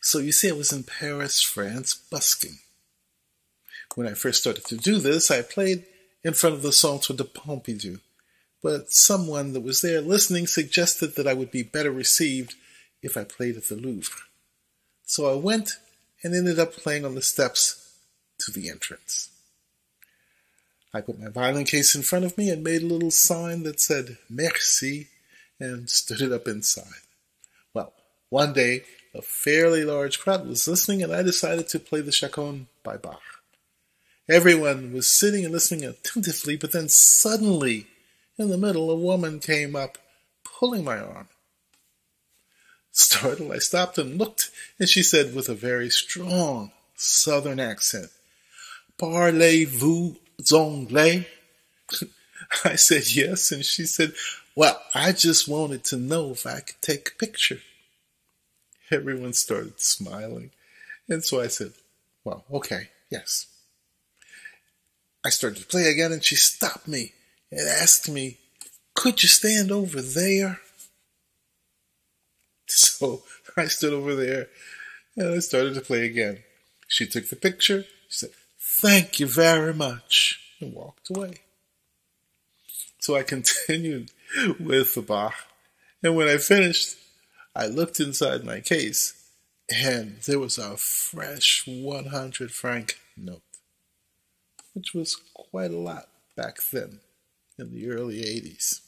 So you see, I was in Paris, France, busking. When I first started to do this, I played in front of the Centre de Pompidou, but someone that was there listening suggested that I would be better received if I played at the Louvre. So I went and ended up playing on the steps to the entrance. I put my violin case in front of me and made a little sign that said merci and stood it up inside. Well, one day a fairly large crowd was listening and I decided to play the Chaconne by Bach. Everyone was sitting and listening attentively, but then suddenly, in the middle, a woman came up, pulling my arm. Startled, I stopped and looked, and she said with a very strong southern accent, Parlez-vous anglais? I said yes, and she said, Well, I just wanted to know if I could take a picture. Everyone started smiling, and so I said, Well, okay, yes. I started to play again, and she stopped me and asked me, Could you stand over there? So I stood over there and I started to play again. She took the picture. She said, Thank you very much, and walked away. So I continued with the Bach, and when I finished, I looked inside my case, and there was a fresh 100 franc note which was quite a lot back then in the early 80s.